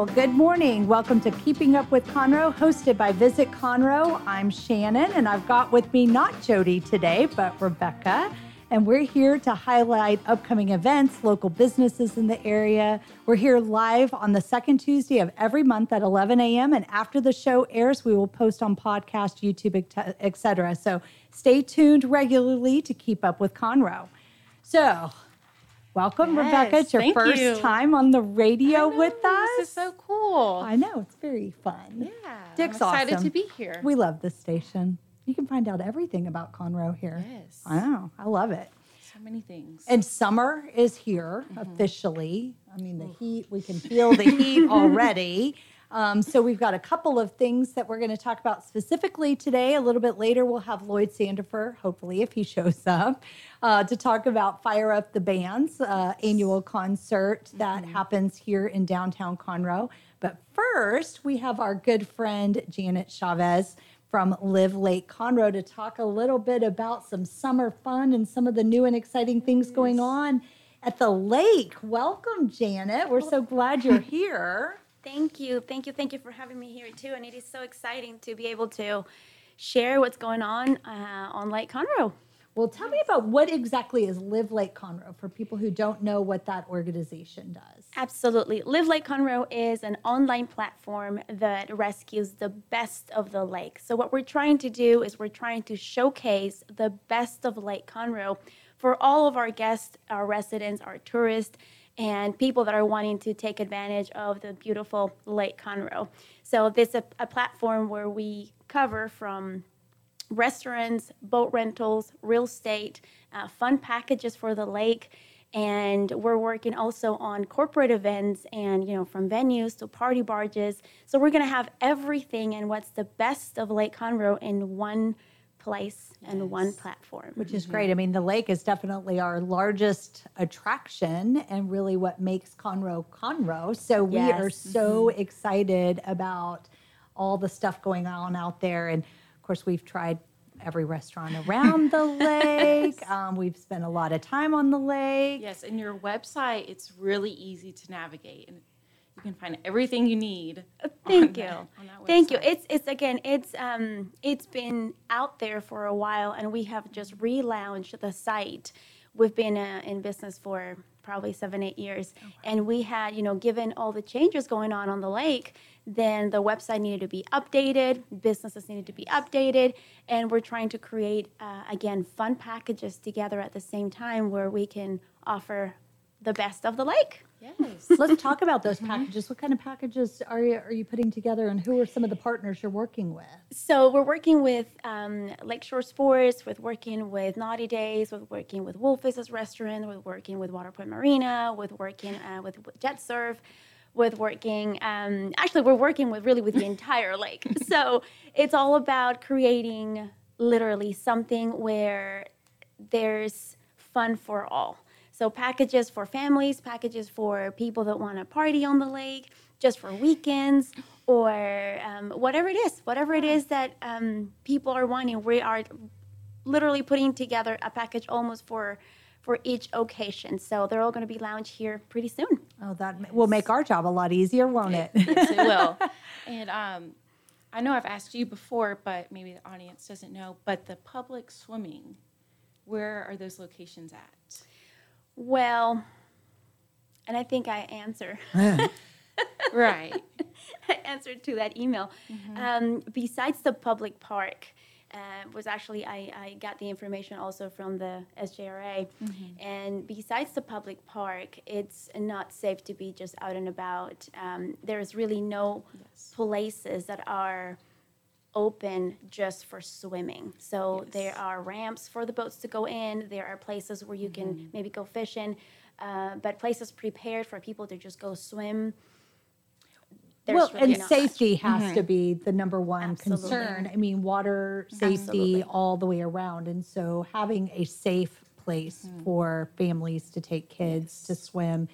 Well, good morning. Welcome to Keeping Up with Conroe, hosted by Visit Conroe. I'm Shannon, and I've got with me not Jody today, but Rebecca. And we're here to highlight upcoming events, local businesses in the area. We're here live on the second Tuesday of every month at 11 a.m. And after the show airs, we will post on podcast, YouTube, etc. So stay tuned regularly to keep up with Conroe. So Welcome, yes, Rebecca. It's your first you. time on the radio know, with us. This is so cool. I know, it's very fun. Yeah. Dick's I'm excited awesome. to be here. We love this station. You can find out everything about Conroe here. Yes. I know. I love it. So many things. And summer is here mm-hmm. officially. I mean, the heat, we can feel the heat already. Um, so we've got a couple of things that we're going to talk about specifically today. A little bit later, we'll have Lloyd Sandifer, hopefully, if he shows up, uh, to talk about Fire Up the Bands uh, annual concert that mm-hmm. happens here in downtown Conroe. But first, we have our good friend Janet Chavez from Live Lake Conroe to talk a little bit about some summer fun and some of the new and exciting things going on at the lake. Welcome, Janet. We're so glad you're here. Thank you. Thank you. Thank you for having me here too. And it is so exciting to be able to share what's going on uh, on Lake Conroe. Well, tell me about what exactly is Live Lake Conroe for people who don't know what that organization does. Absolutely. Live Lake Conroe is an online platform that rescues the best of the lake. So, what we're trying to do is we're trying to showcase the best of Lake Conroe for all of our guests, our residents, our tourists and people that are wanting to take advantage of the beautiful Lake Conroe. So this is a, a platform where we cover from restaurants, boat rentals, real estate, uh, fun packages for the lake, and we're working also on corporate events and you know from venues to party barges. So we're going to have everything and what's the best of Lake Conroe in one place yes. and one platform. Which is mm-hmm. great. I mean, the lake is definitely our largest attraction and really what makes Conroe Conroe. So we yes. are so mm-hmm. excited about all the stuff going on out there. And of course, we've tried every restaurant around the lake. yes. um, we've spent a lot of time on the lake. Yes, and your website, it's really easy to navigate. And you can find everything you need. Thank you. That, Thank you. It's it's again it's um it's been out there for a while and we have just relaunched the site. We've been uh, in business for probably seven eight years okay. and we had you know given all the changes going on on the lake then the website needed to be updated businesses needed to be updated and we're trying to create uh, again fun packages together at the same time where we can offer the best of the lake Yes. Let's talk about those packages. What kind of packages are you, are you putting together, and who are some of the partners you're working with? So we're working with um, Lakeshore Sports, with working with Naughty Days, with working with Wolf's Restaurant, with working with Waterpoint Marina, with working uh, with Jet Surf, with working. Um, actually, we're working with really with the entire lake. So it's all about creating literally something where there's fun for all. So packages for families, packages for people that want to party on the lake, just for weekends, or um, whatever it is, whatever it is that um, people are wanting. We are literally putting together a package almost for for each occasion. So they're all going to be launched here pretty soon. Oh, that will make our job a lot easier, won't it? yes, it will. And um, I know I've asked you before, but maybe the audience doesn't know. But the public swimming, where are those locations at? Well, and I think I answer. right. I answered to that email. Mm-hmm. Um, besides the public park, uh, was actually I, I got the information also from the SJRA. Mm-hmm. And besides the public park, it's not safe to be just out and about. Um, there's really no yes. places that are open just for swimming. So yes. there are ramps for the boats to go in. There are places where you mm-hmm. can maybe go fishing, uh, but places prepared for people to just go swim. there's well, really and not much. safety has to be the number one Absolutely. concern. I mean, water safety Absolutely. all the way around. And so having a safe place for families to take kids to swim,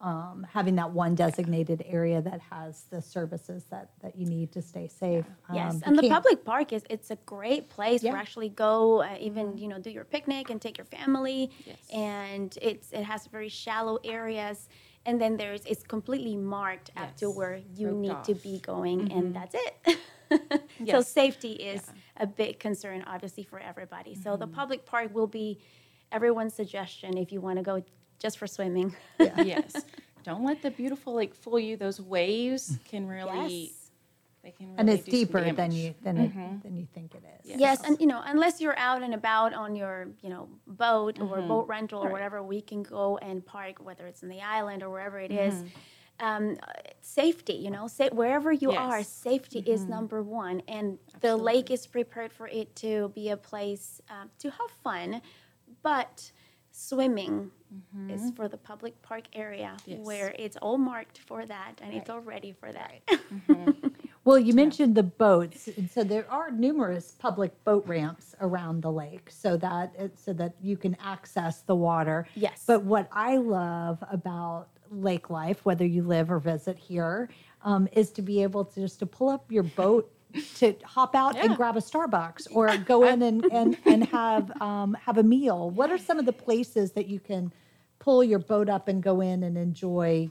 um, having that one designated area that has the services that, that you need to stay safe. Yes, Um, you and the can't- public park is it's a great place Yeah. where actually go uh, even you know do your picnic and take your family, Yes. and it's it has very shallow areas, and then there's it's completely marked up to where you Roped need to be going, and that's it. So safety is a big concern, obviously, for everybody. So the public park will be everyone's suggestion if you want to go just for swimming. yes. Don't let the beautiful lake fool you. Those waves can really, Yes. they can really And it's deeper than you, than it, than you think it is. Yes, and you know, unless you're out and about on your, you know, boat or Mm-hmm. boat rental or whatever, we can go and park, whether it's in the island or wherever it is. Um, uh, safety, you know, say, wherever you are, Mm-hmm. Safety is number one, and the lake is prepared for it to be a place um, to have fun, but swimming is for the public park area Mm-hmm. Yes. where it's all marked for that and it's all ready for that. Well, you mentioned the boats, and so there are numerous public boat ramps around the lake, so that it, so that you can access the water. Yes. But what I love about lake life, whether you live or visit here, um, is to be able to just to pull up your boat. To hop out and grab a Starbucks or go in and, and, and have um, have a meal. What are some of the places that you can pull your boat up and go in and enjoy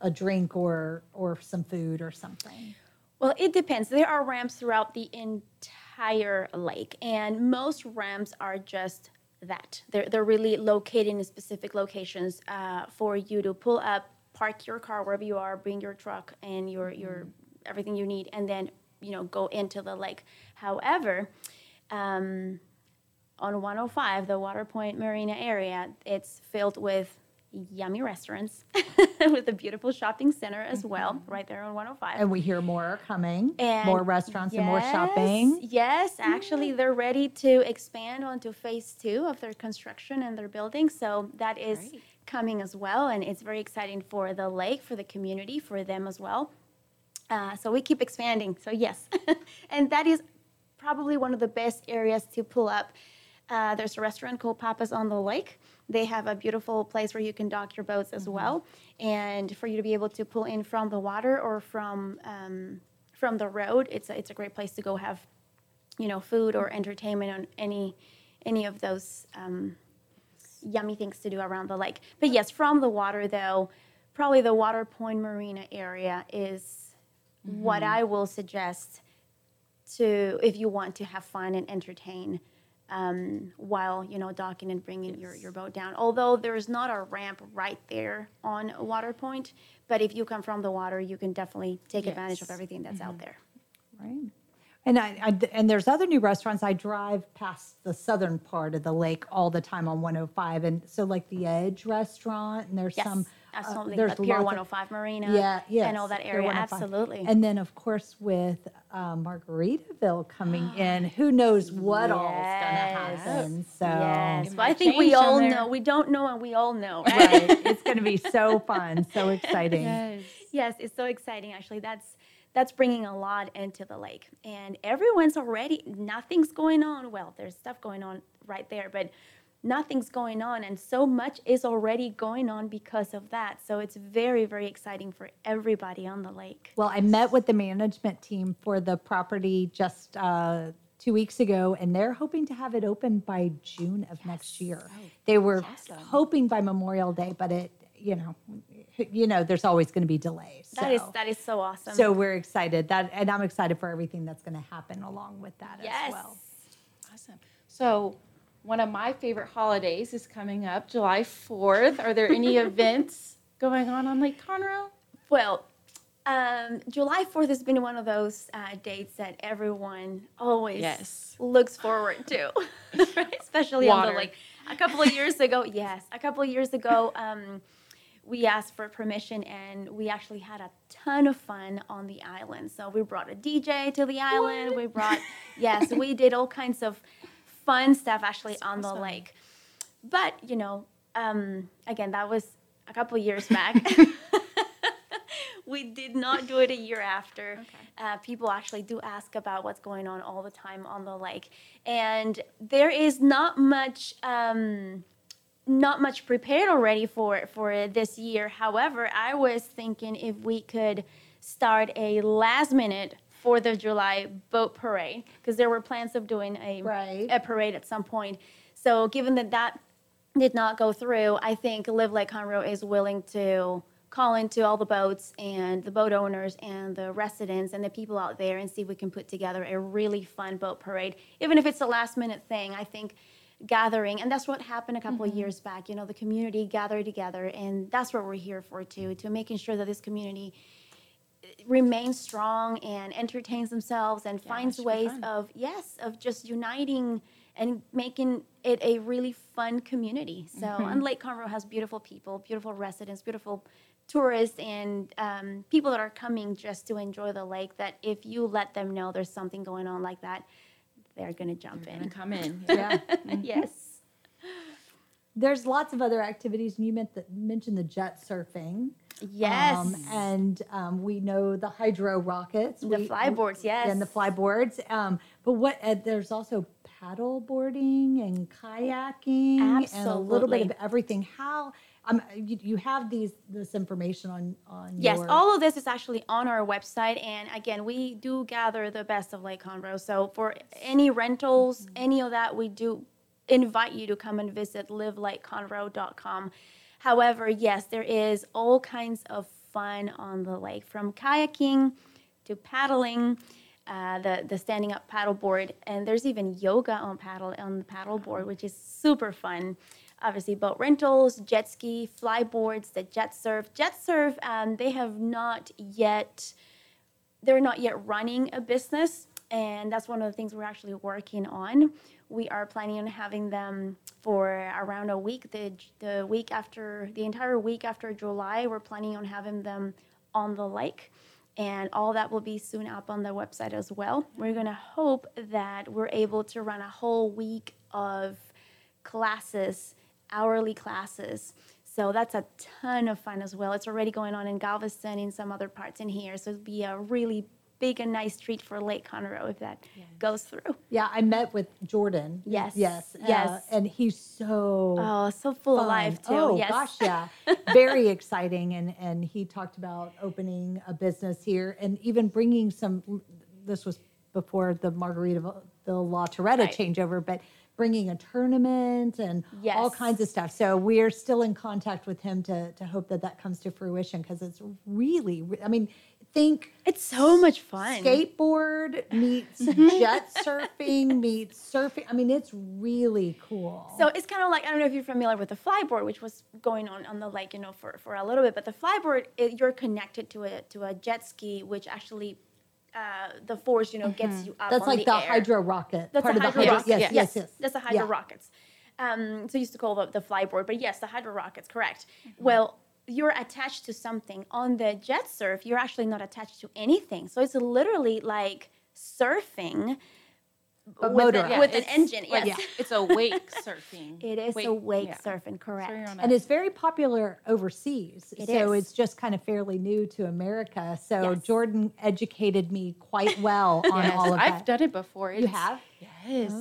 a drink or or some food or something? Well, it depends. There are ramps throughout the entire lake, and most ramps are just that. They're, they're really located in specific locations uh, for you to pull up, park your car wherever you are, bring your truck and your, your everything you need, and then you know go into the lake. However, um, on 105, the Waterpoint Marina area, it's filled with yummy restaurants with a beautiful shopping center as well, right there on 105. And we hear more coming, And more restaurants and more shopping. Yes, actually, they're ready to expand onto phase two of their construction and their building. So that is Great. coming as well, and it's very exciting for the lake, for the community, for them as well. Uh, so we keep expanding. So yes, and that is probably one of the best areas to pull up. Uh, there's a restaurant called Papa's on the Lake. They have a beautiful place where you can dock your boats as well, and for you to be able to pull in from the water or from um, from the road. It's a, it's a great place to go have, you know, food or entertainment on any any of those um, yummy things to do around the lake. But yes, from the water though, probably the Water Point Marina area is what I will suggest to if you want to have fun and entertain um, while you know docking and bringing your, your boat down. Although there is not a ramp right there on Water Point, but if you come from the water, you can definitely take advantage of everything that's out there. Right. And I, I and there's other new restaurants. I drive past the southern part of the lake all the time on 105, and so like the Edge restaurant, and there's Yes, some. Absolutely. there's the Pier lots of- 105 Marina, Yeah, yes, and all that area. Absolutely. And then of course with um, Margaritaville coming in, who knows what all's gonna happen? So. yes, It but I think we all there. know. We don't know, and we all know, right? Right. it's going to be so fun, so exciting. Yes. Yes, it's so exciting. Actually, that's that's bringing a lot into the lake, and everyone's already. Nothing's going on. Well, there's stuff going on right there, but nothing's going on, and so much is already going on because of that. So it's very, very exciting for everybody on the lake. Well, I met with the management team for the property just uh, two weeks ago, and they're hoping to have it open by June of next year. They were awesome. hoping by Memorial Day, but it, you know, you know, there's always going to be delays. That is so. that is so awesome. So we're excited that, and I'm excited for everything that's going to happen along with that yes. as well. Awesome. So, one of my favorite holidays is coming up, July 4th. Are there any events going on on Lake Conroe? Well, um, July 4th has been one of those uh, dates that everyone always Yes. looks forward to, right? especially on the lake. A couple of years ago, yes, a couple of years ago, um, we asked for permission and we actually had a ton of fun on the island. So we brought a DJ to the island. We brought, yes, we did all kinds of fun stuff actually on the lake. But, you know, um, again, that was a couple years back. we did not do it a year after. Uh, people actually do ask about what's going on all the time on the lake, and there is not much. Um, not much prepared already for for this year. However, I was thinking if we could start a last minute Fourth of July boat parade because there were plans of doing a Right. a parade at some point. So given that that did not go through, I think Live Lake Conroe is willing to call into all the boats and the boat owners and the residents and the people out there and see if we can put together a really fun boat parade. Even if it's a last minute thing, I think gathering and that's what happened a couple of mm-hmm. years back you know the community gathered together and that's what we're here for too to making sure that this community remains strong and entertains themselves and finds ways of yes of just uniting and making it a really fun community so Mm-hmm. and lake conroe has beautiful people beautiful residents beautiful tourists and um, people that are coming just to enjoy the lake that if you let them know there's something going on like that they're going to jump in. Gonna come in. Yeah. yes There's lots of other activities, and you meant the, mentioned the jet surfing. yes Um, and um, we know the hydro rockets. the we- flyboards yes And the flyboards. Um, but what? Uh, there's also paddle boarding and kayaking and a little bit of everything. How? Um, you, you have these this information on on Yes, your, all of this is actually on our website. And again, we do gather the best of Lake Conroe. So for any rentals, any of that, we do invite you to come and visit livelakeconroe.com. However, yes, there is all kinds of fun on the lake from kayaking to paddling. Uh, the the standing up paddleboard and there's even yoga on paddle on the paddleboard which is super fun obviously boat rentals, jet ski, flyboards, the jet surf. Jet surf, um, they have not yet, they're not yet running a business, and that's one of the things we're actually working on. We are planning on having them for around a week, the the week after, the entire week after July. We're planning on having them on the lake. And all that will be soon up on the website as well. We're going to hope that we're able to run a whole week of classes, hourly classes. So that's a ton of fun as well. It's already going on in Galveston, in some other parts in here. So it'd be a really big and nice treat for Lake Conroe if that goes through. Yeah, I met with Jordan. Yes, Yes. uh, yes. and he's so Oh, so full of life too. Oh yes. gosh, yeah, very exciting. And and he talked about opening a business here and even bringing some. This was before the Margaritaville La Torretta Right. changeover, but bringing a tournament and all kinds of stuff. So we're still in contact with him to to hope that that comes to fruition because it's really. I mean, think It's so much fun. skateboard meets jet surfing meets surfing. I mean, it's really cool. So it's kind of like I don't know if you're familiar with the flyboard, which was going on on the lake, you know, for, for a little bit. But the flyboard, it, you're connected to a to a jet ski, which actually uh, the force, you know, gets you up. Mm-hmm. That's like the, the, hydro rocket. That's part a of the hydro rocket. Yes, yes, yes. That's the hydro Yeah. rockets. Um, so used to call the, the flyboard, but yes, the hydro rockets, correct. Mm-hmm. Well, you're attached to something. On the jet surf, you're actually not attached to anything. So it's literally like surfing But with, motorized. a, with an it's engine. like- Yes. It's a wake surfing. It is Wake- a wake yeah. surfing, correct. So you're on a- And it's very popular overseas. It so is. it's just kind of fairly new to America. So Yes. Jordan educated me quite well on Yes, all of that. I've done it before. You have? Yes.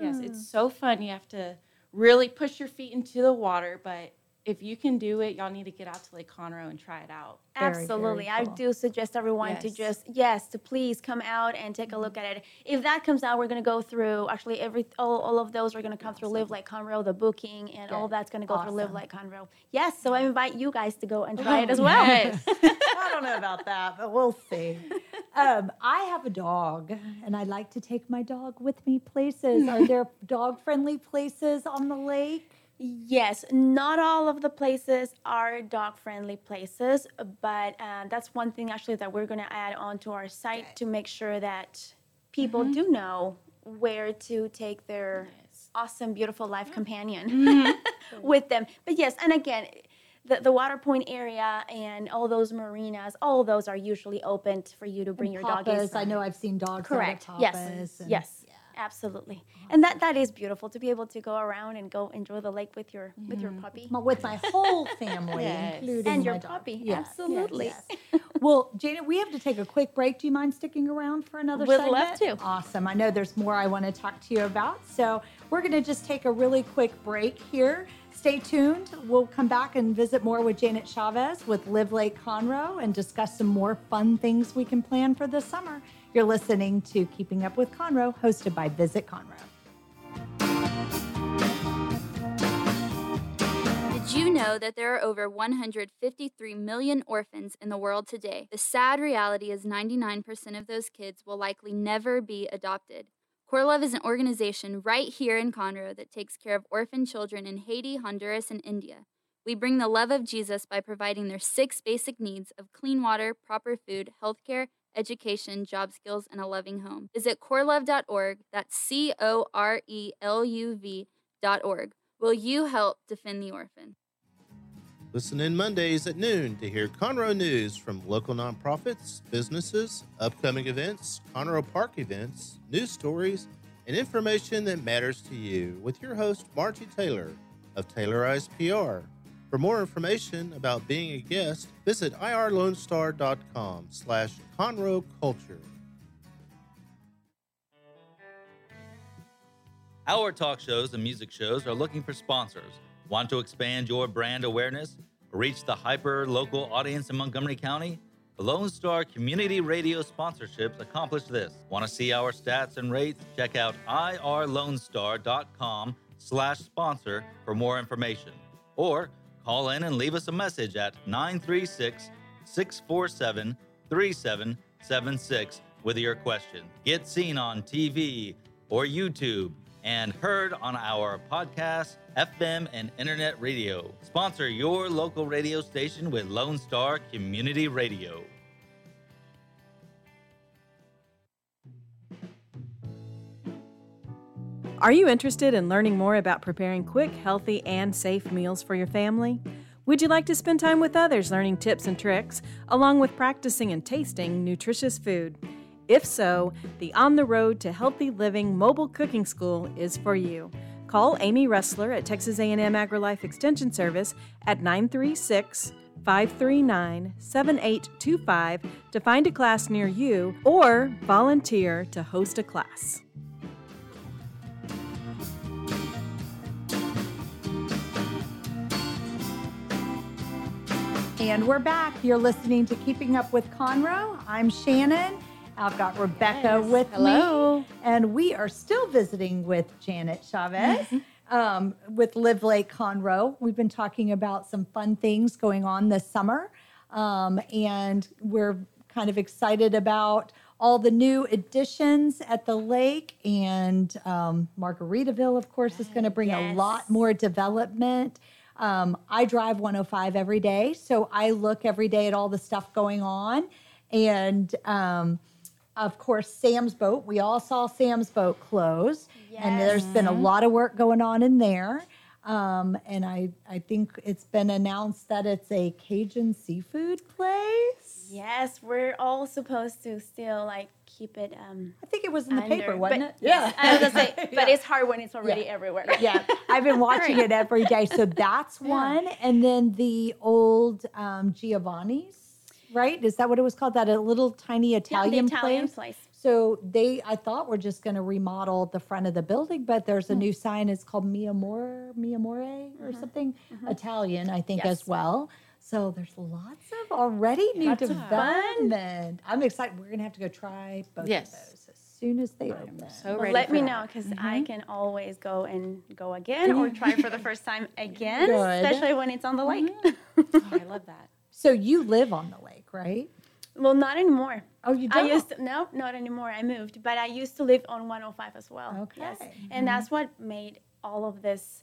Yes, it's ah. so fun. You have to really push your feet into the water, but if you can do it, y'all need to get out to Lake Conroe and try it out. Very, very Absolutely. I do suggest everyone to just yes, to please come out and take a look at it. If that comes out, we're going to go through actually every all, all of those are going to come through Live Lake Conroe, the booking and all that's going to go through Live Lake Conroe. Yes, so I invite you guys to go and try it as well. Yes. I don't know about that, but we'll see. Um, I have a dog, and I like to take my dog with me places. Are there dog friendly places on the lake? Yes, not all of the places are dog friendly places, but uh, that's one thing actually that we're going to add onto our site to make sure that people do know where to take their awesome, beautiful life companion with them. But yes, and again, the, the water point area and all those marinas, all those are usually open for you to bring your dog in. I know I've seen dogs. out at Correct. Yes. And- Yes. Absolutely. And that that is beautiful to be able to go around and go enjoy the lake with your with your mm-hmm. puppy. With my whole family, Yes. including And my your dog. puppy. Yes, Absolutely. yes, yes. well, Janet, we have to take a quick break. Do you mind sticking around for another Would segment? love to. Awesome. I know there's more I want to talk to you about. So we're going to just take a really quick break here. Stay tuned. We'll come back and visit more with Janet Chavez with Live Lake Conroe and discuss some more fun things we can plan for this summer. You're listening to Keeping Up with Conroe, hosted by Visit Conroe. Did you know that there are over 153 million orphans in the world today? The sad reality is 99% of those kids will likely never be adopted. CoreLuv is an organization right here in Conroe that takes care of orphan children in Haiti, Honduras, and India. We bring the love of Jesus by providing their six basic needs of clean water, proper food, healthcare, education, job skills, and a loving home. Visit coreluv.org. That's C O R E L U V.org. Will you help defend the orphan? Listen in Mondays at noon to hear Conroe news from local nonprofits, businesses, upcoming events, Conroe Park events, news stories, and information that matters to you with your host, Margie Taylor of Taylorized PR. For more information about being a guest, visit irlonestar.com slash Conroe Culture. Our talk shows and music shows are looking for sponsors. Want to expand your brand awareness? Reach the hyper local audience in Montgomery County? Lone Star Community Radio sponsorships accomplish this. Want to see our stats and rates? Check out irlonestar.com slash sponsor for more information. Or call in and leave us a message at 936 647 3776 with your question. Get seen on TV or YouTube and heard on our podcast, FM, and internet radio. Sponsor your local radio station with Lone Star Community Radio. Are you interested in learning more about preparing quick, healthy, and safe meals for your family? Would you like to spend time with others learning tips and tricks, along with practicing and tasting nutritious food? If so, the On the Road to Healthy Living Mobile Cooking School is for you. Call Amy Ressler at Texas A&M AgriLife Extension Service at 936 539 7825 to find a class near you or volunteer to host a class. And we're back. You're listening to Keeping Up with Conroe. I'm Shannon. I've got Rebecca Yes. with Hello. me. And we are still visiting with Janet Chavez um, with Live Lake Conroe. We've been talking about some fun things going on this summer. Um, and we're kind of excited about all the new additions at the lake. And um, Margaritaville, of course, is going to bring a lot more development. Um, I drive 105 every day, so I look every day at all the stuff going on. And um, of course, Sam's Boat, we all saw Sam's Boat close. And there's been a lot of work going on in there. Um, and I, I think it's been announced that it's a Cajun seafood place. Yes, we're all supposed to still like keep it um I think it was in the under, paper, wasn't but- it? Yes, I was say, but Yeah. it's hard when it's already Yeah. everywhere. yeah, I've been watching it every day. So that's one. And then the old um, Giovanni's, right? Is that what it was called? That a little tiny Yeah, Italian, Italian place? place. So they, I thought, were just going to remodel the front of the building, but there's Hmm. a new sign. It's called Mia More, Mia More, or something Italian, I think, as Mm-hmm. Well. So there's lots of already new Lots development. I'm excited. We're going to have to go try both Yes. of those as soon as they open. So Well, ready let me that. know because I can always go and go again or try for the first time again, Good. especially when it's on the lake. Oh, I love that. So you live on the lake, right? well, not anymore. Oh, you I don't? used to, no, not anymore. I moved, but I used to live on 105 as well. Yes. Okay. Mm-hmm. And that's what made all of this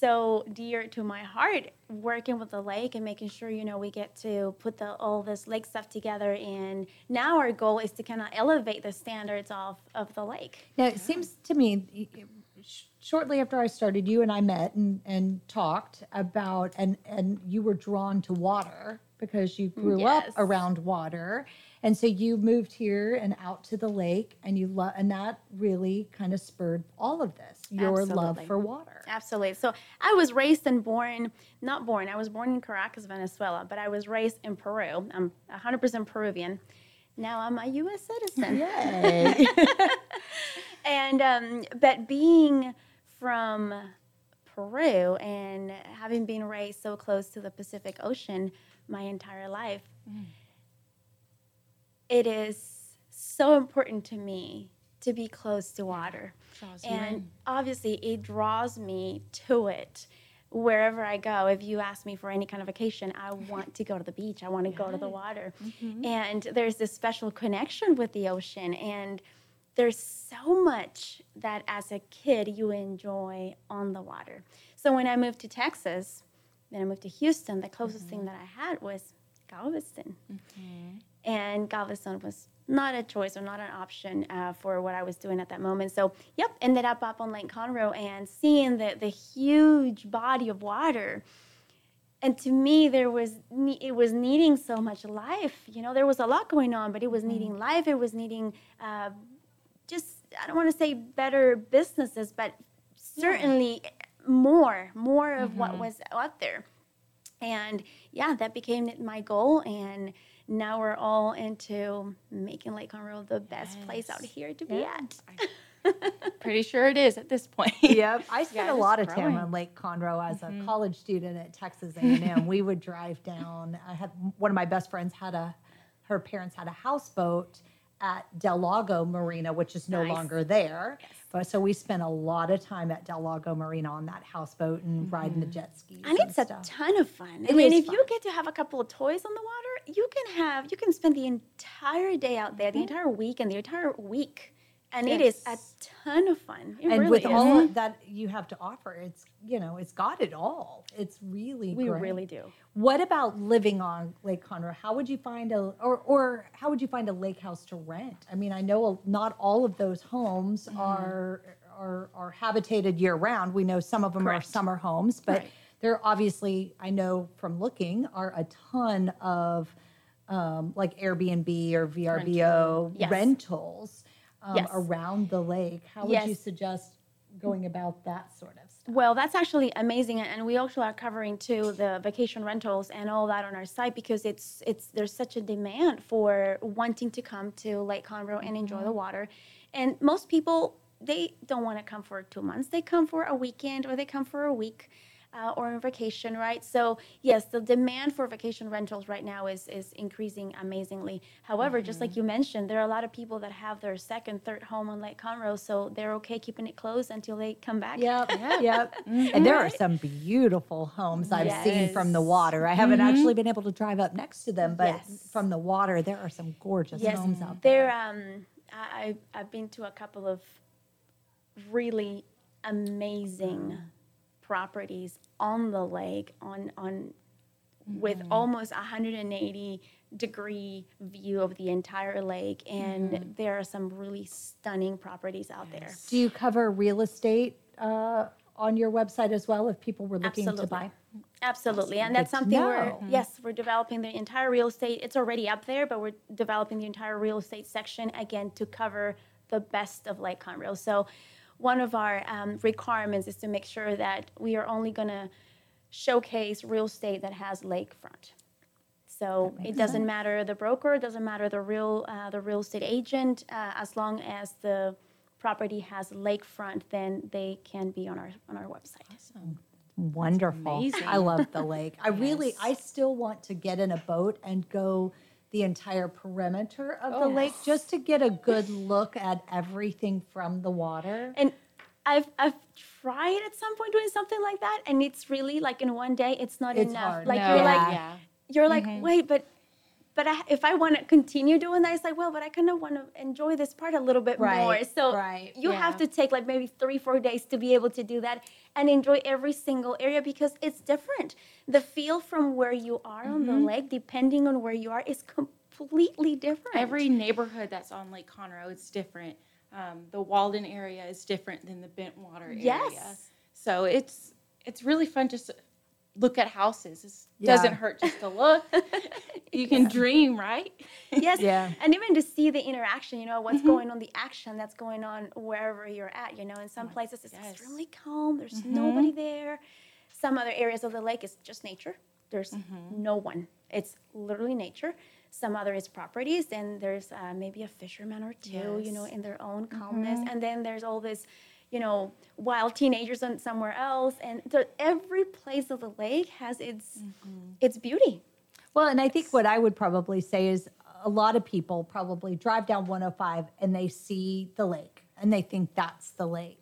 so dear to my heart working with the lake and making sure you know we get to put the all this lake stuff together. And now our goal is to kind of elevate the standards of of the lake. Now, it seems to me, y- y- sh- shortly after I started, you and I met and, and talked about, and, and you were drawn to water because you grew up around water. And so you moved here and out to the lake, and you love, and that really kind of spurred all of this. Your love for water. Absolutely. So I was raised and born, not born, I was born in Caracas, Venezuela, but I was raised in Peru. I'm 100% Peruvian. Now I'm a U.S. citizen. Yay! and um, but being from Peru and having been raised so close to the Pacific Ocean my entire life, it is so important to me to be close to water. And obviously, it draws me to it wherever I go. If you ask me for any kind of vacation, I want to go to the beach. I want to go to the water. And there's this special connection with the ocean. And there's so much that as a kid you enjoy on the water. So when I moved to Texas, then I moved to Houston, the closest thing that I had was Galveston. And Galveston was not a choice or not an option uh, for what I was doing at that moment. So, yep, ended up up on Lake Conroe and seeing the, the huge body of water. And to me, there was it was needing so much life. You know, there was a lot going on, but it was needing life. It was needing uh, just I don't want to say better businesses, but certainly more, more of what was out there. And yeah, that became my goal. And now we're all into making Lake Conroe the best place out here to be at. Pretty sure it is at this point. Yep, I spent Yeah, a lot of time on Lake Conroe as a mm-hmm. college student at Texas A&M. we would drive down. I had one of my best friends had a, her parents had a houseboat at Del Lago Marina, which is no Nice. longer there. But so we spent a lot of time at Del Lago Marina on that houseboat and riding the jet skis And it's a ton of fun. It I mean, if you get to have a couple of toys on the water, you can have you can spend the entire day out there, the Mm-hmm. entire week, and the entire week, and it is a ton of fun. It and really with is. all that you have to offer, it's you know it's got it all. It's really we great. really do. What about living on Lake Conroe? How would you find a or or how would you find a lake house to rent? I mean, I know not all of those homes Mm-hmm. are are are habitated year round. We know some of them Correct. are summer homes, but Right. there obviously I know from looking are a ton of um, like Airbnb or VRBO Yes. rentals um, Yes. around the lake. How would you suggest going about that sort of stuff? Well, that's actually amazing, and- and we also are covering too the vacation rentals and all that on our site because it's it's there's such a demand for wanting to come to Lake Conroe and enjoy the water, and most people they don't want to come for two months. They come for a weekend or they come for a week. Uh, or on vacation, right? So yes, the demand for vacation rentals right now is is increasing amazingly. However, just like you mentioned, there are a lot of people that have their second, third home on Lake Conroe, so they're okay keeping it closed until they come back. Yep, yep. And there are some beautiful homes I've seen from the water. I haven't actually been able to drive up next to them, but Yes. from the water, there are some gorgeous Yes, homes out there. there. Um, I, I've I've been to a couple of really amazing properties on the lake on on mm-hmm. with almost 180 degree view of the entire lake and mm-hmm. there are some really stunning properties out there Do you cover real estate uh, on your website as well if people were looking to Absolutely. buy? Absolutely, and that's to something we're know. Mm-hmm. yes, we're developing the entire real estate. It's already up there, but we're developing the entire real estate section again to cover the best of Lake Conroe. So, one of our um, requirements is to make sure that we are only going to showcase real estate that has lakefront. So it doesn't matter the broker, it doesn't matter the real uh, the real estate agent, uh, as long as the property has lakefront, then they can be on our on our website. Wonderful. I love the lake. I really, I still want to get in a boat and go the entire perimeter of the oh, lake just to get a good look at everything from the water. And I've I've tried at some point doing something like that, and it's really like in one day, it's not It's enough. hard. Like No, you're like yeah. you're like mm-hmm. wait, but but I, if I want to continue doing that, it's like well, but I kind of want to enjoy this part a little bit Right, more. So right, you have to take like maybe three four days to be able to do that and enjoy every single area because it's different. The feel from where you are on the lake, depending on where you are, is completely different. Every neighborhood that's on Lake Conroe is different. Um, the Walden area is different than the Bentwater area. Yes. So it's it's really fun just look at houses. It Yeah. doesn't hurt just to look. you can dream, right? yes Yeah. and even to see the interaction you know what's Mm-hmm. going on the action that's going on wherever you're at you know in some places it's yes. extremely calm there's Mm-hmm. nobody there some other areas of the lake is just nature there's Mm-hmm. no one it's literally nature some other is properties and there's uh, maybe a fisherman or two you know in their own calmness Mm-hmm. and then there's all this you know wild teenagers on somewhere else and the, every place of the lake has its Mm-hmm. its beauty Well, and I think what I would probably say is a lot of people probably drive down 105 and they see the lake and they think that's the lake.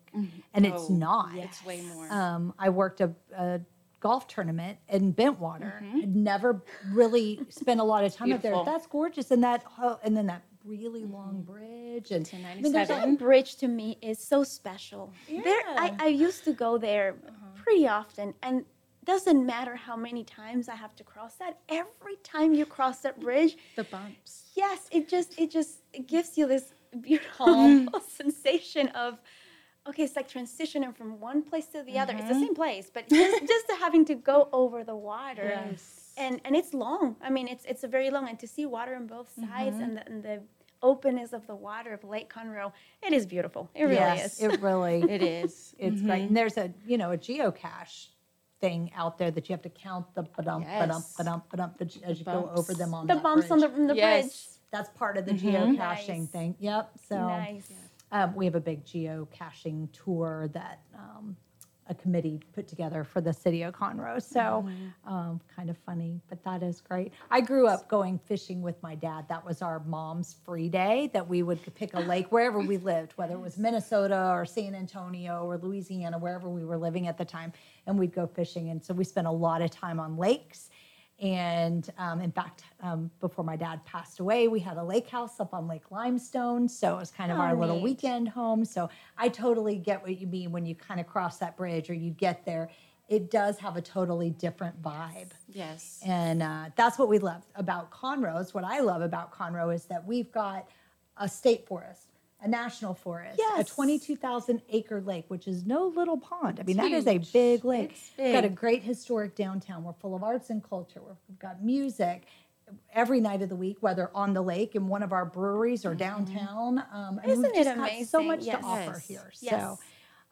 And it's Oh, not. It's way more. Um, I worked a, a golf tournament in Bentwater. Had never really spent a lot of time up there. That's gorgeous, and that ho- and then that really long mm-hmm. bridge and To I mean, there's a- 97. That bridge to me is so special. There, I, I used to go there uh-huh. pretty often, and doesn't matter how many times I have to cross that. Every time you cross that bridge, the bumps. yes, it just it just it gives you this beautiful mm-hmm. sensation of. Okay, it's like transitioning from one place to the other. It's the mm-hmm. same place, but just, just having to go over the water, Yes. And and it's long. I mean, it's it's a very long, and to see water on both sides and, the, and the openness of the water of Lake Conroe, it is beautiful. It really yes, is. it really It is. it's great. And there's a you know a geocache thing out there that you have to count the ba-dump, ba-dump, ba-dump, ba-dump, the- as you go over them on the that bumps on the, bridge. on the Yes. That's part of the geocaching Nice. thing. Yep. So. Nice. um, we have a big geocaching tour that um, a committee put together for the city of Conroe. So um, kind of funny, but that is great. I grew up going fishing with my dad. That was our mom's free day that we would pick a lake wherever we lived, whether it was Minnesota or San Antonio or Louisiana, wherever we were living at the time, and we'd go fishing. And so we spent a lot of time on lakes. And um, in fact, um, before my dad passed away, we had a lake house up on Lake Limestone. So it was kind of our little weekend home. So I totally get what you mean when you kind of cross that bridge or you get there. It does have a totally different vibe. Yes. And uh, that's what we love about Conroe. Is what I love about Conroe is that we've got a state forest, a national forest, a Yes. 22,000 acre lake, which is no little pond. I mean, that is a huge. big lake. It's We've got a great historic downtown. We're full of arts and culture. We've got music every night of the week, whether on the lake in one of our breweries or downtown. Um, Isn't it got so amazing? much Yes. to offer here. Yes. So.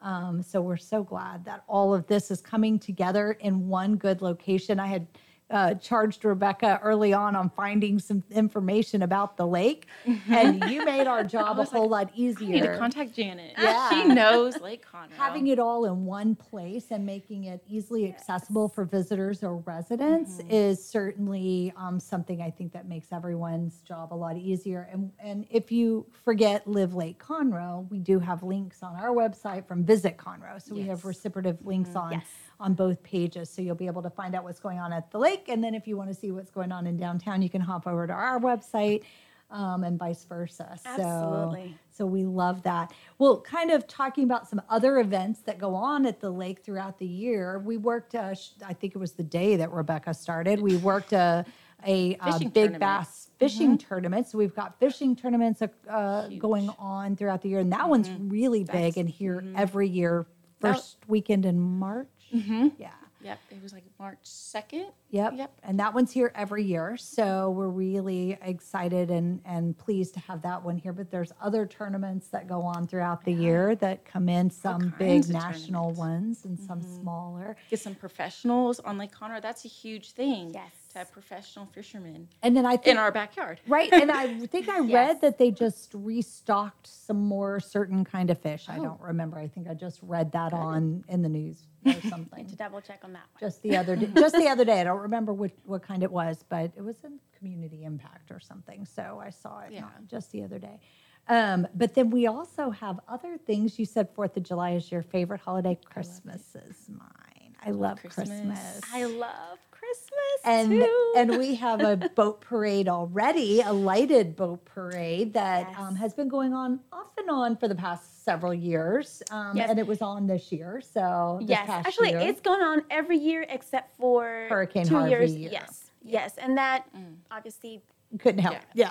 Um, so we're so glad that all of this is coming together in one good location. I had uh, charged Rebecca early on on finding some information about the lake, and you made our job a whole lot easier. I need to contact Janet. Yeah. She knows Lake Conroe. Having it all in one place and making it easily accessible for visitors or residents is certainly um, something I think that makes everyone's job a lot easier. And and if you forget Live Lake Conroe, we do have links on our website from Visit Conroe, so we have Yes. reciprocative links on Yes. On both pages, so you'll be able to find out what's going on at the lake. And then if you want to see what's going on in downtown, you can hop over to our website. Um, and vice versa. So, Absolutely. so we love that. Well, kind of talking about some other events that go on at the lake throughout the year. We worked. Uh, I think it was the day that Rebecca started. We worked a a, uh big tournament. bass fishing tournament. So we've got fishing tournaments uh, uh, going on throughout the year, and that one's really big and here every year, first weekend in March. Mm-hmm. Yeah. Yep. It was like March 2nd. Yep. Yep. And that one's here every year. So we're really excited and, and pleased to have that one here. But there's other tournaments that go on throughout the year that come in, some big national ones and some mm-hmm. smaller. Get some professionals on Lake Conroe. That's a huge thing. Yes. To have professional fishermen And then I think in our backyard. Right, and I think I read that they just restocked some more certain kind of fish. I Oh. don't remember. I think I just read that on in the news or something. To double check on that one. just the other day, just the other day. I don't remember what, what kind it was, but it was a community impact or something. So I saw it Yeah. just the other day. Um, but then we also have other things. You said Fourth of July is your favorite holiday. Christmas is mine. I love Christmas. Christmas. I love Christmas And too. and we have a boat parade already, a lighted boat parade that Yes. um, has been going on off and on for the past several years. Um, Yes. And it was on this year. So this yes, past actually, year. it's gone on every year except for Hurricane two Harvey years. year. Yes, yes, and that obviously couldn't help. Yeah.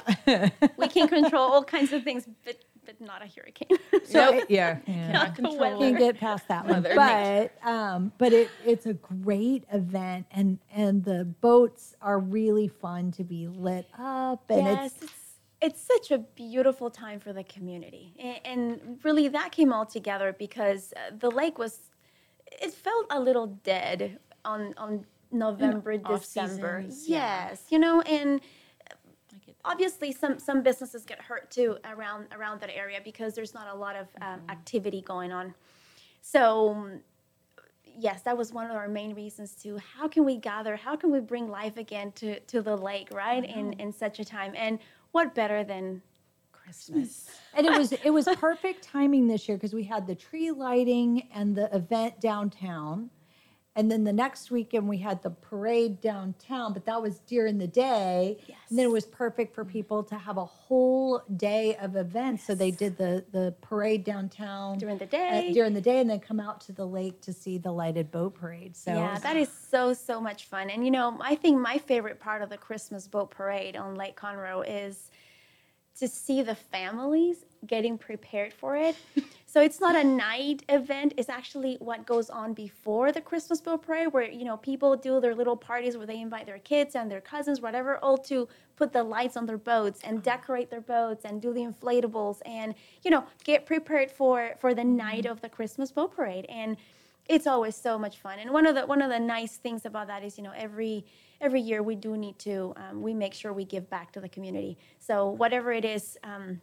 we can control all kinds of things, but but not a hurricane. So Nope. yeah, yeah. Cannot the weather. can't get past that one. But um, but it it's a great event, and and the boats are really fun to be lit up, and yes, it's it's it's such a beautiful time for the community, A- and, really that came all together because uh, the lake was, it felt a little dead on on November, December. seasons, yeah. Yes, you know, and I get that. Obviously some some businesses get hurt too around around that area because there's not a lot of um, activity going on. So yes that was one of our main reasons to how can we gather how can we bring life again to to the lake right in in such a time? And what better than Christmas. and it was it was perfect timing this year because we had the tree lighting and the event downtown and then the next weekend we had the parade downtown but that was during the day Yes. and then it was perfect for people to have a whole day of events so they did the the parade downtown during the uh, day during the day and then come out to the lake to see the lighted boat parade so yeah, that is so so much fun. And you know, I think my favorite part of the Christmas boat parade on Lake Conroe is to see the families getting prepared for it. so it's not a night event, it's actually what goes on before the Christmas boat parade where you know, people do their little parties where they invite their kids and their cousins whatever all to put the lights on their boats and decorate their boats and do the inflatables and you know, get prepared for for the night of the Christmas boat parade. And it's always so much fun. And one of the one of the nice things about that is you know every every year we do need to um, we make sure we give back to the community. So whatever it is um,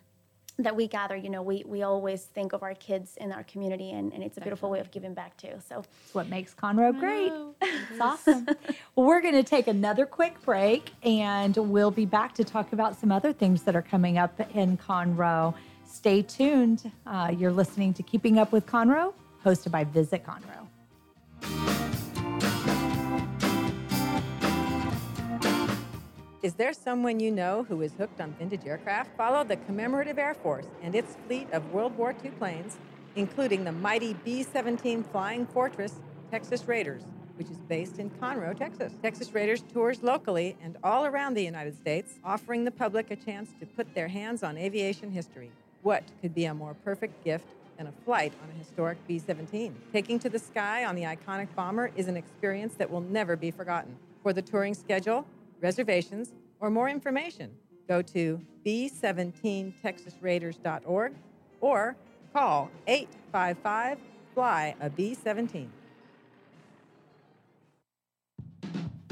that we gather you know we we always think of our kids in our community and, and it's a beautiful way of giving back too so That's what makes Conroe great. It's awesome. well, we're going to take another quick break and we'll be back to talk about some other things that are coming up in Conroe. Stay tuned. Uh, you're listening to Keeping Up with Conroe, hosted by Visit Conroe. Is there someone you know who is hooked on vintage aircraft? Follow the Commemorative Air Force and its fleet of World War II planes, including the mighty B 17 Flying Fortress Texas Raiders, which is based in Conroe, Texas. Texas Raiders tours locally and all around the United States, offering the public a chance to put their hands on aviation history. What could be a more perfect gift than a flight on a historic B 17? Taking to the sky on the iconic bomber is an experience that will never be forgotten. For the touring schedule, reservations, or more information, go to b17texasraiders.org or call 855 Fly a B 17.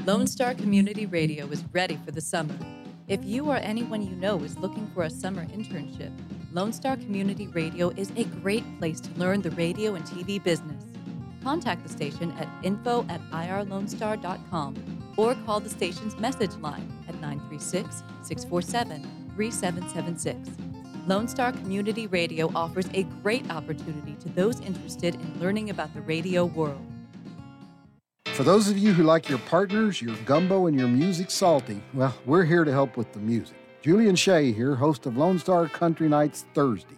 Lone Star Community Radio is ready for the summer. If you or anyone you know is looking for a summer internship, Lone Star Community Radio is a great place to learn the radio and TV business. Contact the station at info at irlonestar.com or call the station's message line at 936 647 3776. Lone Star Community Radio offers a great opportunity to those interested in learning about the radio world. For those of you who like your partners, your gumbo, and your music salty, well, we're here to help with the music. Julian Shea here, host of Lone Star Country Nights Thursday,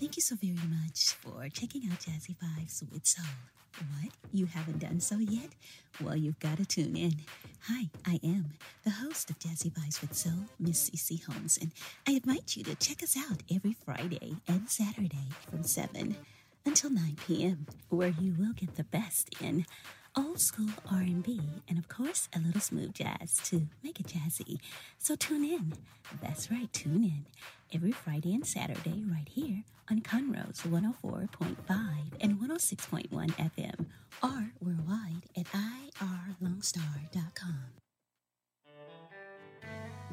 Thank you so very much for checking out Jazzy Vibes with Soul. What? You haven't done so yet? Well, you've got to tune in. Hi, I am the host of Jazzy Vibes with Soul, Miss CC Holmes, and I invite you to check us out every Friday and Saturday from 7 until 9 p.m., where you will get the best in old school R&B and of course a little smooth jazz to make it jazzy. So tune in. That's right, tune in every Friday and Saturday right here on Conroe's 104.5 and 106.1 FM or worldwide at irlonestar.com.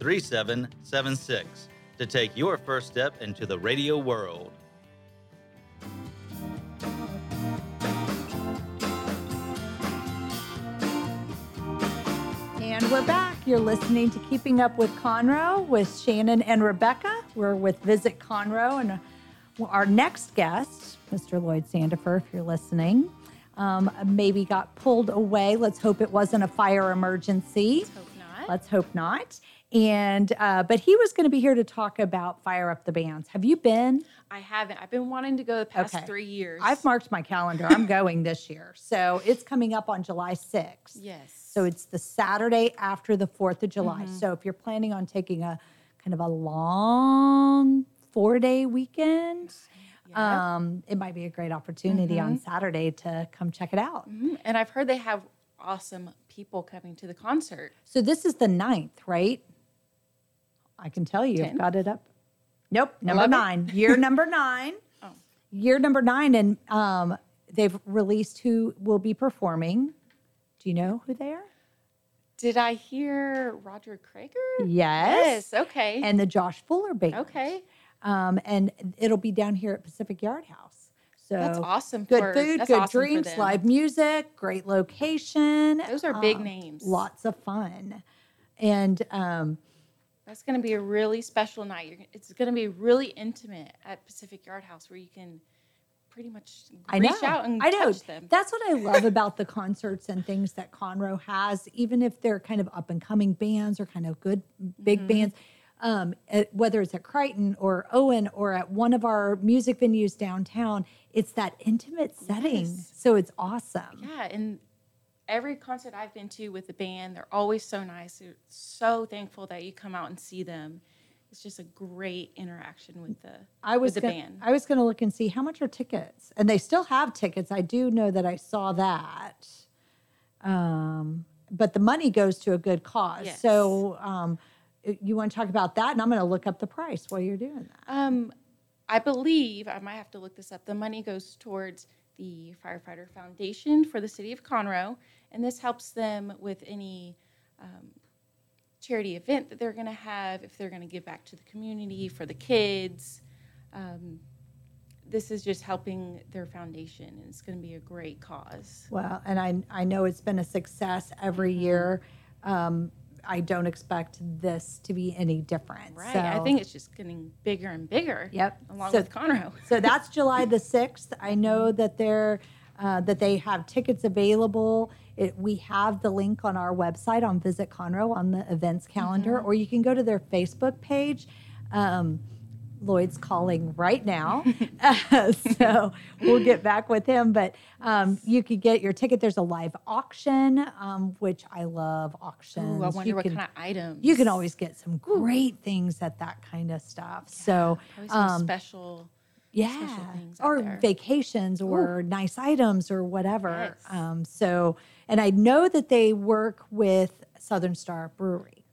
3776 to take your first step into the radio world. And we're back. You're listening to Keeping Up with Conroe with Shannon and Rebecca. We're with Visit Conroe, and uh, our next guest, Mr. Lloyd Sandifer, if you're listening, um, maybe got pulled away. Let's hope it wasn't a fire emergency. Let's hope not. Let's hope not. And uh, but he was going to be here to talk about Fire Up the Bands. Have you been? I haven't. I've been wanting to go the past Okay. three years. I've marked my calendar. I'm going this year, so it's coming up on July 6th. Yes. So it's the Saturday after the 4th of July. Mhm. So if you're planning on taking a kind of a long four day weekend, Yeah. um, it might be a great opportunity on Mhm. Saturday to come check it out. Mhm. And I've heard they have awesome people coming to the concert. So this is the ninth, right? I can tell you, I've got it up. Nope, number Eleven? nine. Year number nine. Oh. Year number nine, and um, they've released who will be performing. Do you know who they are? Did I hear Roger Creager? Yes. Yes. Okay. And the Josh Fuller Band. okay. Um, and it'll be down here at Pacific Yard House. So That's awesome. Good for- food, good awesome drinks, live music, great location. Those are big um, names. Lots of fun. And um, That's going to be a really special night. You're, it's going to be really intimate at Pacific Yard House where you can pretty much I reach know. out and I know. touch them. That's what I love about the concerts and things that Conroe has, even if they're kind of up and coming bands or kind of good big Mm-hmm. bands. Um, at, whether it's at Crighton or Owen or at one of our music venues downtown, it's that intimate setting. Yes. So it's awesome. Yeah, and every concert I've been to with the band, they're always so nice. They're so thankful that you come out and see them. It's just a great interaction with the I was with the gonna, band. I was going to look and see how much are tickets, and they still have tickets. I do know that I saw that, um, but the money goes to a good cause. Yes. So um, you want to talk about that, and I'm going to look up the price while you're doing that. Um, I believe I might have to look this up. The money goes towards the Firefighter Foundation for the City of Conroe, and this helps them with any um, charity event that they're going to have. If they're going to give back to the community for the kids, um, this is just helping their foundation, and it's going to be a great cause. Well, and I I know it's been a success every Mm-hmm. year. Um, I don't expect this to be any different. Right. So, I think it's just getting bigger and bigger. Yep. Along So- with Conroe. so that's July the sixth. I know that they're uh, that they have tickets available. It, we have the link on our website on Visit Conroe on the events calendar, or you can go to their Facebook page. Um, Lloyd's calling right now, Uh, so we'll get back with him. But um, you could get your ticket. There's a live auction, um, which I love auctions. Ooh, I wonder You what can- kind of items. you can always get some great things at that kind of stuff. So, Probably some um, special. yeah, things or vacations or nice items or whatever. Yes. Um, so, and I know that they work with Southern Star Brewery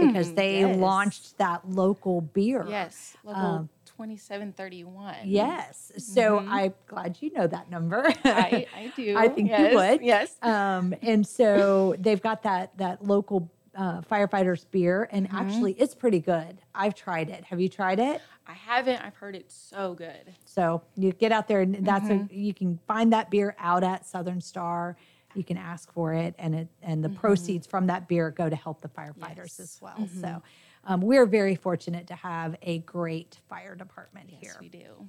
because they yes. launched that local beer. Yes, local Um, 2731. Yes. So Mhm. I'm glad you know that number. I, I do. I think yes, you would. Yes. Um, and so they've got that that local uh, firefighters beer, and Mm-hmm. actually, it's pretty good. I've tried it. Have you tried it? I haven't. I've heard it's so good. So you get out there, and that's Mm-hmm. a, you can find that beer out at Southern Star. You can ask for it, and it and the proceeds from that beer go to help the firefighters Mm-hmm. Yes. as well. Mhm. So um, we're very fortunate to have a great fire department Yes, here. we do.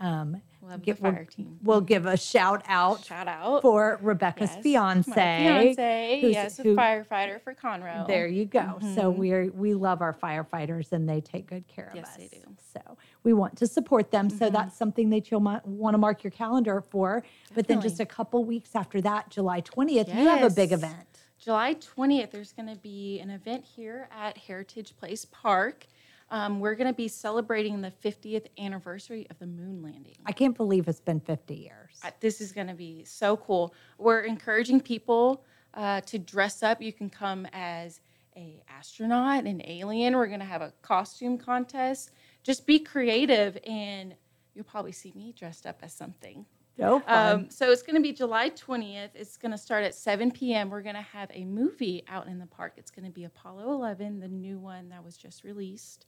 Um, Love give- the fire we'll, team. We'll give a shout out Shout out for Rebecca's Yes, fiance. Fiance, yes, a who- firefighter for Conroe. There you go. So Mhm. we're we love our firefighters and they take good care of Yes, us. they do. So we want to support them. So Mhm. that's something that you'll want to mark your calendar for. But then just a couple weeks after that, July 20th, you have a big event. July 20th, there's going to be an event here at Heritage Place Park. Um, we're going to be celebrating the 50th anniversary of the moon landing. I can't believe it's been 50 years. Uh, This is going to be so cool. We're encouraging people uh, to dress up. You can come as a astronaut, an alien. We're going to have a costume contest. Just be creative, and you'll probably see me dressed up as something. So. Um, so it's going to be July 20th. It's going to start at 7 p.m. We're going to have a movie out in the park. It's going to be Apollo 11, the new one that was just released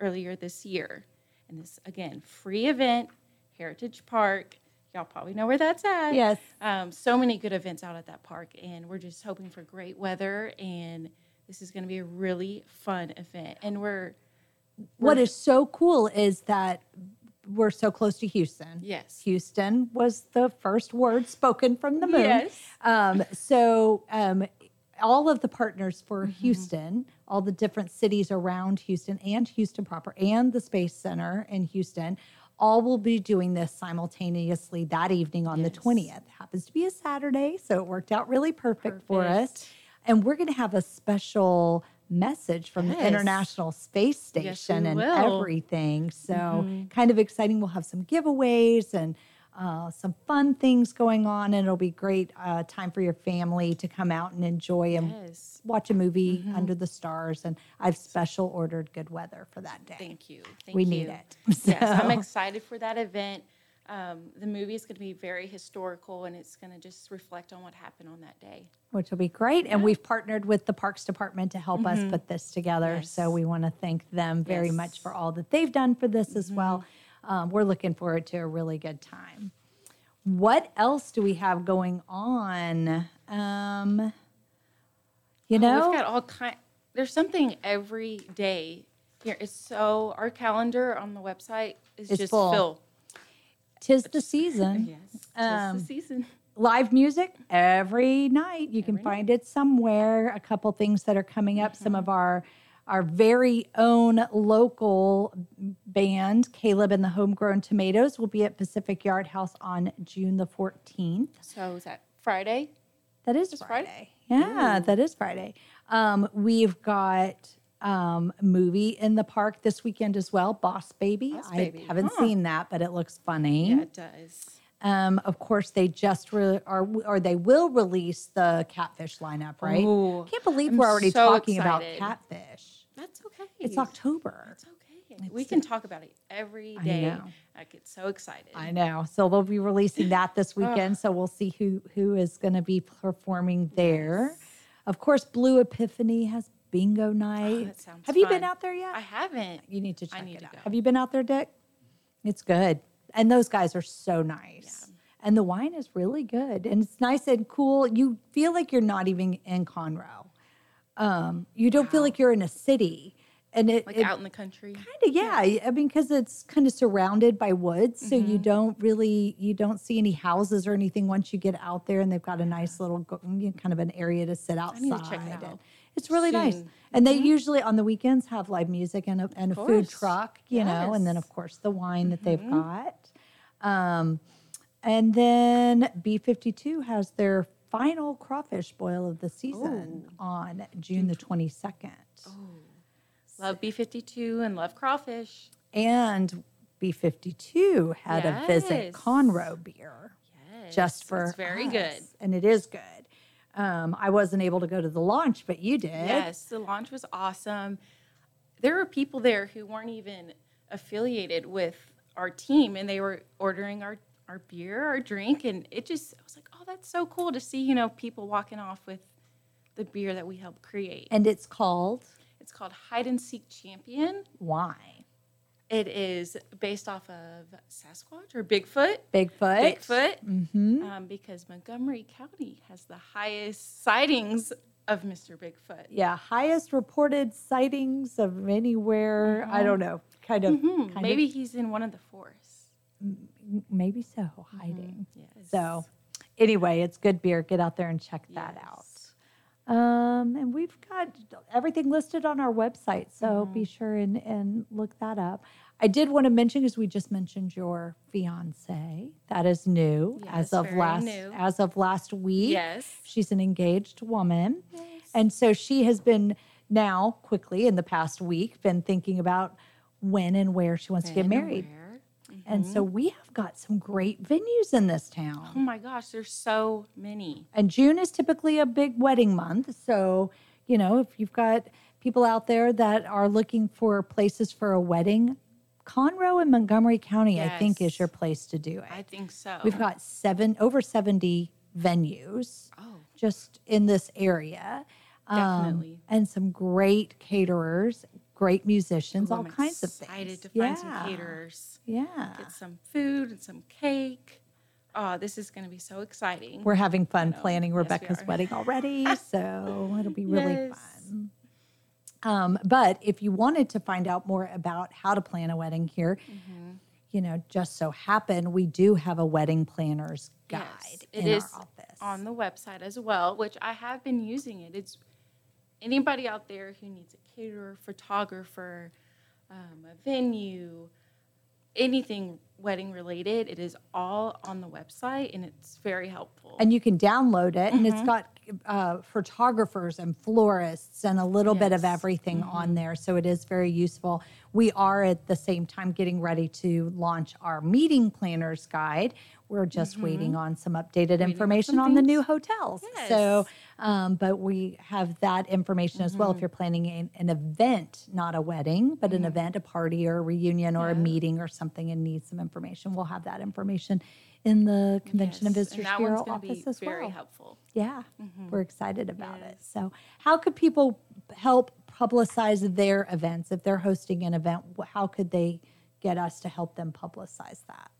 earlier this year. And this, again, free event, Heritage Park. Y'all probably know where that's at. Yes. Um, so many good events out at that park. And we're just hoping for great weather. And this is going to be a really fun event. And we're, what is so cool is that we're so close to Houston. Yes. Houston was the first word spoken from the moon. Yes. Um, so um, all of the partners for Mm-hmm. Houston, all the different cities around Houston and Houston proper and the Space Center in Houston, all will be doing this simultaneously that evening on the 20th. Happens to be a Saturday, so it worked out really perfect, for us. And we're going to have a special message from the International Space Station we and will. everything. So Mhm. kind of exciting. We'll have some giveaways and uh, some fun things going on, and it'll be great uh, time for your family to come out and enjoy and Yes. watch a movie Mhm. under the stars. And I've special ordered good weather for that day. Thank you. Thank we you. need it. Yes, I'm excited for that event. Um, the movie is going to be very historical and it's going to just reflect on what happened on that day. which will be great. And we've partnered with the Parks Department to help us Mhm. put this together. So we want to thank them very much for all that they've done for this as Mm-hmm. well. Um, we're looking forward to a really good time. What else do we have going on? Um, you Oh, know, we've got all kind. There's something every day here. It's so our calendar on the website is It's just full. full. Tis the season. Yes, tis Um, the season. live music every night. You can Every find it somewhere. A couple things that are coming up. Some of our our very own local band, Caleb and the Homegrown Tomatoes, will be at Pacific Yard House on June the 14th. So is that Friday? That is Friday. Friday? Yeah, that is Friday. Um, we've got um, movie in the park this weekend as well, Boss Baby. Boss I haven't huh. seen that, but it looks funny. Yeah, it does. Um, of course, they just re- are, or they will release the catfish lineup, right? Ooh, Can't believe I'm we're already so talking about catfish. That's okay. It's October. It's okay. we can talk about it every day. I know. I get so excited. I know. So they'll be releasing that this weekend. so we'll see who who is going to be performing there. Of course, Blue Epiphany has bingo night. Oh, that sounds Have you been out there yet? I haven't. you need to I check need it to out. go. Have you been out there, Dick? It's good. And those guys are so nice. And the wine is really good. And it's nice and cool. You feel like you're not even in Conroe. Um, you don't feel like you're in a city. And it, Like it- out in the country. Kind of, yeah. I mean, because it's kind of surrounded by woods, so you Mm-hmm. don't really you don't see any houses or anything once you get out there, and they've got a nice little you kind of an area to sit outside. need to check it and out It's really nice, and they usually on the weekends have live music and a, and a food truck, you know, and then of course the wine that they've got. Um, and then B fifty two has their final crawfish boil of the season on June the twenty second. Love B52 and love crawfish. and B52 had a visit Conroe beer Yes. just for It's very us, good. and it is good. Um, I wasn't able to go to the launch, but you did. Yes, the launch was awesome. There were people there who weren't even affiliated with our team and they were ordering our, our beer, our drink, and it just I was like, oh, that's so cool to see, you know, people walking off with the beer that we helped create. And it's called It's called Hide and Seek Champion. why It is based off of Sasquatch or Bigfoot. Bigfoot. Bigfoot. Mm-hmm. Um, because Montgomery County has the highest sightings of Mr. Bigfoot. Yeah, highest reported sightings of anywhere. I don't know. Kind of. Mhm. kind Maybe of- he's in one of the forests. maybe so. Hiding. Yes. So, anyway, it's good beer. Get out there and check that out. Um, and we've got everything listed on our website, so Mm-hmm. be sure and, and look that up. I did want to mention because we just mentioned your fiance. That is new as of last new. as of last week. Yes. she's an engaged woman, and so she has been now quickly in the past week been thinking about when and where she wants to get When married. Where. And so we have got some great venues in this town. Oh my gosh, there's so many. And June is typically a big wedding month. So, you know, if you've got people out there that are looking for places for a wedding, Conroe and Montgomery County, I think, is your place to do it. I think so. We've got seven over 70 venues Oh. just in this area. Um, Definitely. and some great caterers, great musicians, Ooh, all I'm kinds of excited things. to find Yeah. some caterers. Yeah. Get some food and some cake. Oh, this is going to be so exciting. We're having fun planning Yes, we Rebecca's wedding already, so it'll be really Yes. fun. Um, but if you wanted to find out more about how to plan a wedding here, Mm-hmm. you know, just so happen we do have a wedding planner's guide Yes, in it is our office. on the website as well, which I have been using it. It's anybody out there who needs a caterer, photographer, um, a venue, anything wedding related. It is all on the website, and it's very helpful. and you can download it, and it's got uh, photographers and florists and a little bit of everything Mm-hmm. on there. So it is very useful. We are at the same time getting ready to launch our meeting planners guide. We're just waiting on some updated Mm-hmm. on information on the new hotels. So, um, but we have that information as well. Mm-hmm. If you're planning an, an event, not a wedding, but an event, a party or a reunion or a meeting or something, and need some information, we'll have that information in the Convention and Yes, Visitors that Bureau office be as very well. helpful. Yeah, Mhm. we're excited about it. So, how could people help publicize their events if they're hosting an event? How could they get us to help them publicize that?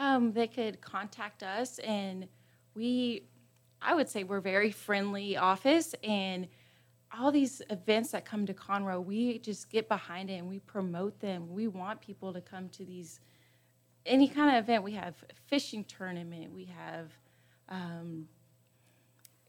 Um, they could contact us, and we, I would say, we're very friendly office, and all these events that come to Conroe, we just get behind it and we promote them. We want people to come to these any kind of event. We have fishing tournament. We have. Um,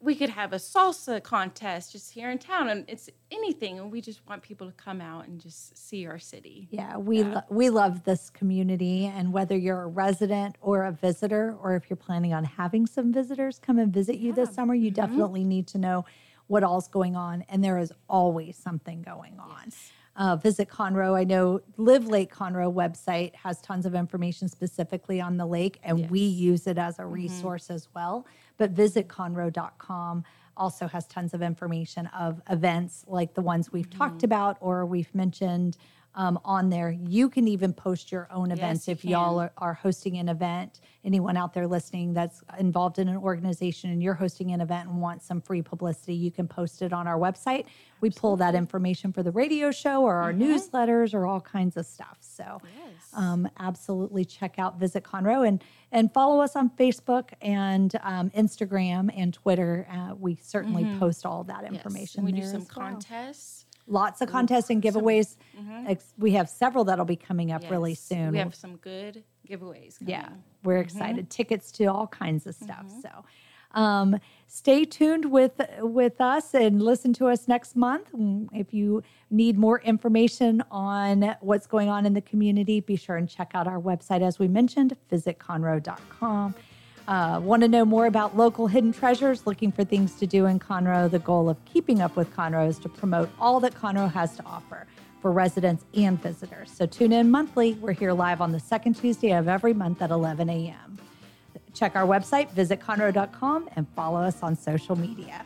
we could have a salsa contest just here in town, and it's anything. And we just want people to come out and just see our city. Yeah, we Lo- we love this community, and whether you're a resident or a visitor, or if you're planning on having some visitors come and visit you this summer, you definitely need to know what all's going on, and there is always something going on. Uh, visit Conroe. I know Live Lake Conroe website has tons of information specifically on the lake, and we use it as a resource as well. But visit conroe.com also has tons of information of events like the ones we've mm-hmm. talked about or we've mentioned um, on there. You can even post your own events you if y'all are, are hosting an event. Anyone out there listening that's involved in an organization and you're hosting an event and want some free publicity, you can post it on our website. We pull that information for the radio show or our newsletters or all kinds of stuff. So, um, absolutely check out Visit Conroe and and follow us on Facebook and um, Instagram and Twitter. Uh, we certainly post all that information. and we do some well. contests. Lots of contests and giveaways. Ex- we have several that'll be coming up really soon. We have some good giveaways. Coming. Yeah, we're excited. Tickets to all kinds of stuff. So, um, stay tuned with with us and listen to us next month. Mm, If you need more information on what's going on in the community, be sure and check out our website. As we mentioned, visit conroe.com. Uh, Want to know more about local hidden treasures? Looking for things to do in Conroe? The goal of keeping up with Conroe is to promote all that Conroe has to offer for residents and visitors. So tune in monthly. We're here live on the second Tuesday of every month at 11 a.m. Check our website, visit conroe.com, and follow us on social media.